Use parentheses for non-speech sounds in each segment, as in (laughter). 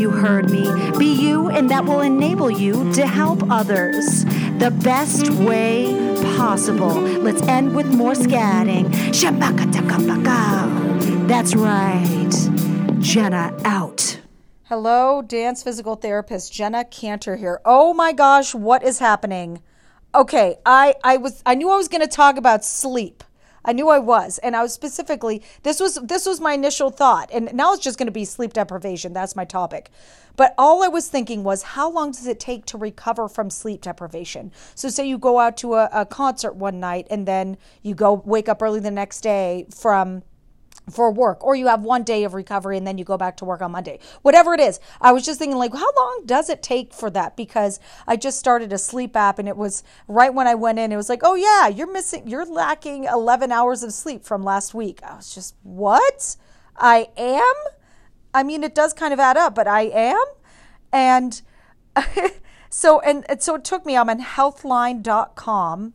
You heard me. Be you, and that will enable you to help others the best way possible. Let's end with more scatting. That's right. Jenna out. Hello, dance physical therapist Jenna Kantor here. Oh my gosh, what is happening? Okay, I I was I knew I was going to talk about sleep. I knew I was, and I was specifically this was this was my initial thought, and now it's just going to be sleep deprivation. That's my topic. But all I was thinking was, how long does it take to recover from sleep deprivation? So, say you go out to a, a concert one night, and then you go wake up early the next day from for work or you have one day of recovery and then you go back to work on Monday. Whatever it is. I was just thinking like how long does it take for that because I just started a sleep app and it was right when I went in it was like, "Oh yeah, you're missing you're lacking 11 hours of sleep from last week." I was just, "What? I am?" I mean, it does kind of add up, but I am. And (laughs) so and, and so it took me I'm on healthline.com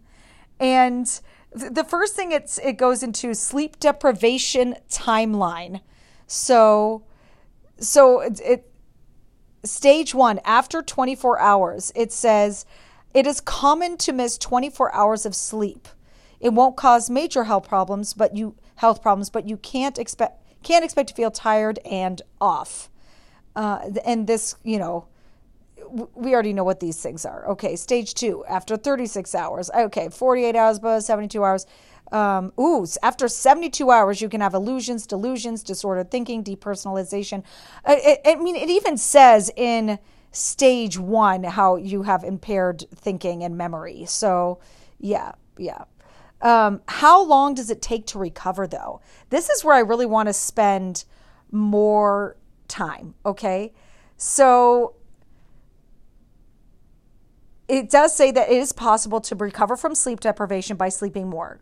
and the first thing it's it goes into sleep deprivation timeline. So so it, it stage 1 after 24 hours it says it is common to miss 24 hours of sleep. It won't cause major health problems, but you health problems, but you can't expect can't expect to feel tired and off. Uh, and this, you know, we already know what these things are. Okay, stage two, after 36 hours. Okay, 48 hours, but 72 hours. Um, ooh, after 72 hours, you can have illusions, delusions, disordered thinking, depersonalization. I, I, I mean, it even says in stage one how you have impaired thinking and memory. So, yeah, yeah. Um, how long does it take to recover, though? This is where I really want to spend more time, okay? So, it does say that it is possible to recover from sleep deprivation by sleeping more.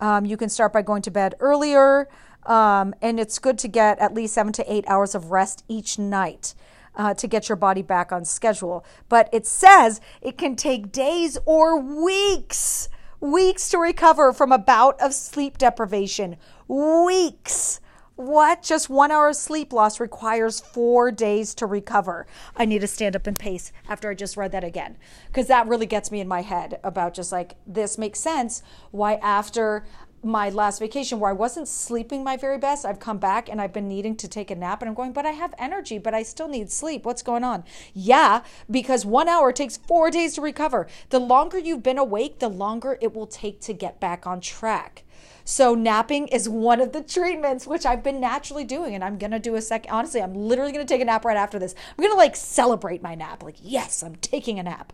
Um, you can start by going to bed earlier, um, and it's good to get at least seven to eight hours of rest each night. Uh, to get your body back on schedule. But it says it can take days or weeks, weeks to recover from a bout of sleep deprivation. Weeks. What? Just one hour of sleep loss requires four days to recover. I need to stand up and pace after I just read that again because that really gets me in my head about just like this makes sense why after my last vacation where I wasn't sleeping my very best, I've come back and I've been needing to take a nap and I'm going, but I have energy, but I still need sleep. What's going on? Yeah, because one hour takes four days to recover. The longer you've been awake, the longer it will take to get back on track. So napping is one of the treatments which I've been naturally doing and I'm going to do a second honestly I'm literally going to take a nap right after this. I'm going to like celebrate my nap like yes, I'm taking a nap.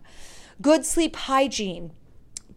Good sleep hygiene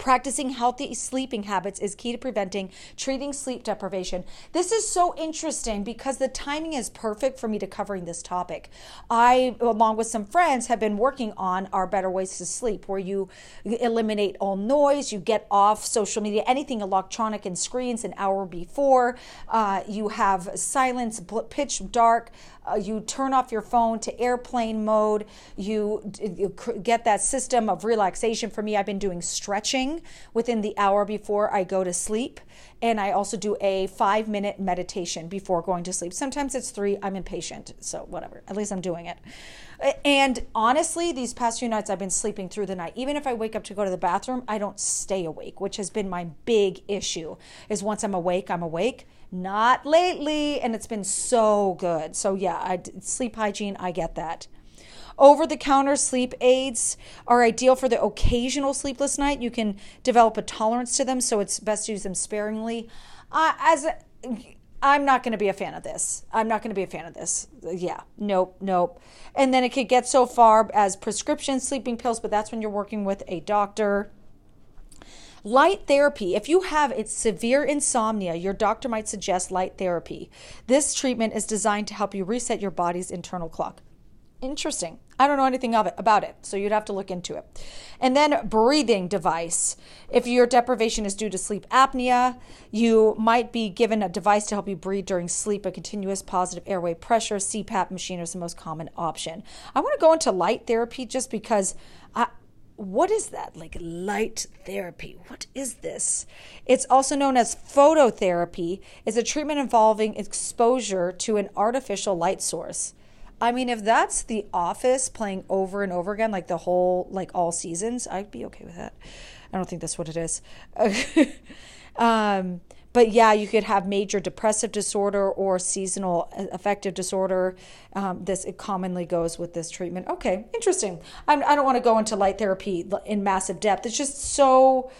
Practicing healthy sleeping habits is key to preventing treating sleep deprivation. This is so interesting because the timing is perfect for me to covering this topic. I, along with some friends, have been working on our better ways to sleep, where you eliminate all noise, you get off social media, anything electronic and screens an hour before, uh, you have silence, pitch dark uh, you turn off your phone to airplane mode. You, you get that system of relaxation. For me, I've been doing stretching within the hour before I go to sleep. And I also do a five minute meditation before going to sleep. Sometimes it's three. I'm impatient. So, whatever. At least I'm doing it. And honestly, these past few nights, I've been sleeping through the night. Even if I wake up to go to the bathroom, I don't stay awake, which has been my big issue. Is once I'm awake, I'm awake not lately and it's been so good so yeah I, sleep hygiene i get that Over the counter sleep aids are ideal for the occasional sleepless night. You can develop a tolerance to them, so it's best to use them sparingly. Uh, as a, I'm not going to be a fan of this. I'm not going to be a fan of this. Yeah, nope, nope. And then it could get so far as prescription sleeping pills, but that's when you're working with a doctor. Light therapy. If you have it's severe insomnia, your doctor might suggest light therapy. This treatment is designed to help you reset your body's internal clock. Interesting. I don't know anything of it about it, so you'd have to look into it. And then breathing device. If your deprivation is due to sleep apnea, you might be given a device to help you breathe during sleep. A continuous positive airway pressure CPAP machine is the most common option. I want to go into light therapy just because I, what is that? Like light therapy. What is this? It's also known as phototherapy. It's a treatment involving exposure to an artificial light source. I mean, if that's The Office playing over and over again, like the whole, like all seasons, I'd be okay with that. I don't think that's what it is. (laughs) um, but yeah, you could have major depressive disorder or seasonal affective disorder. Um, this it commonly goes with this treatment. Okay, interesting. I'm, I do not want to go into light therapy in massive depth. It's just so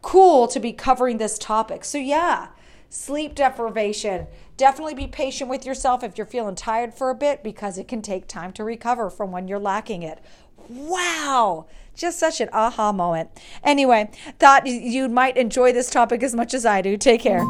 cool to be covering this topic. So yeah, sleep deprivation. Definitely be patient with yourself if you're feeling tired for a bit because it can take time to recover from when you're lacking it. Wow just such an aha moment. Anyway, thought you might enjoy this topic as much as I do. Take care.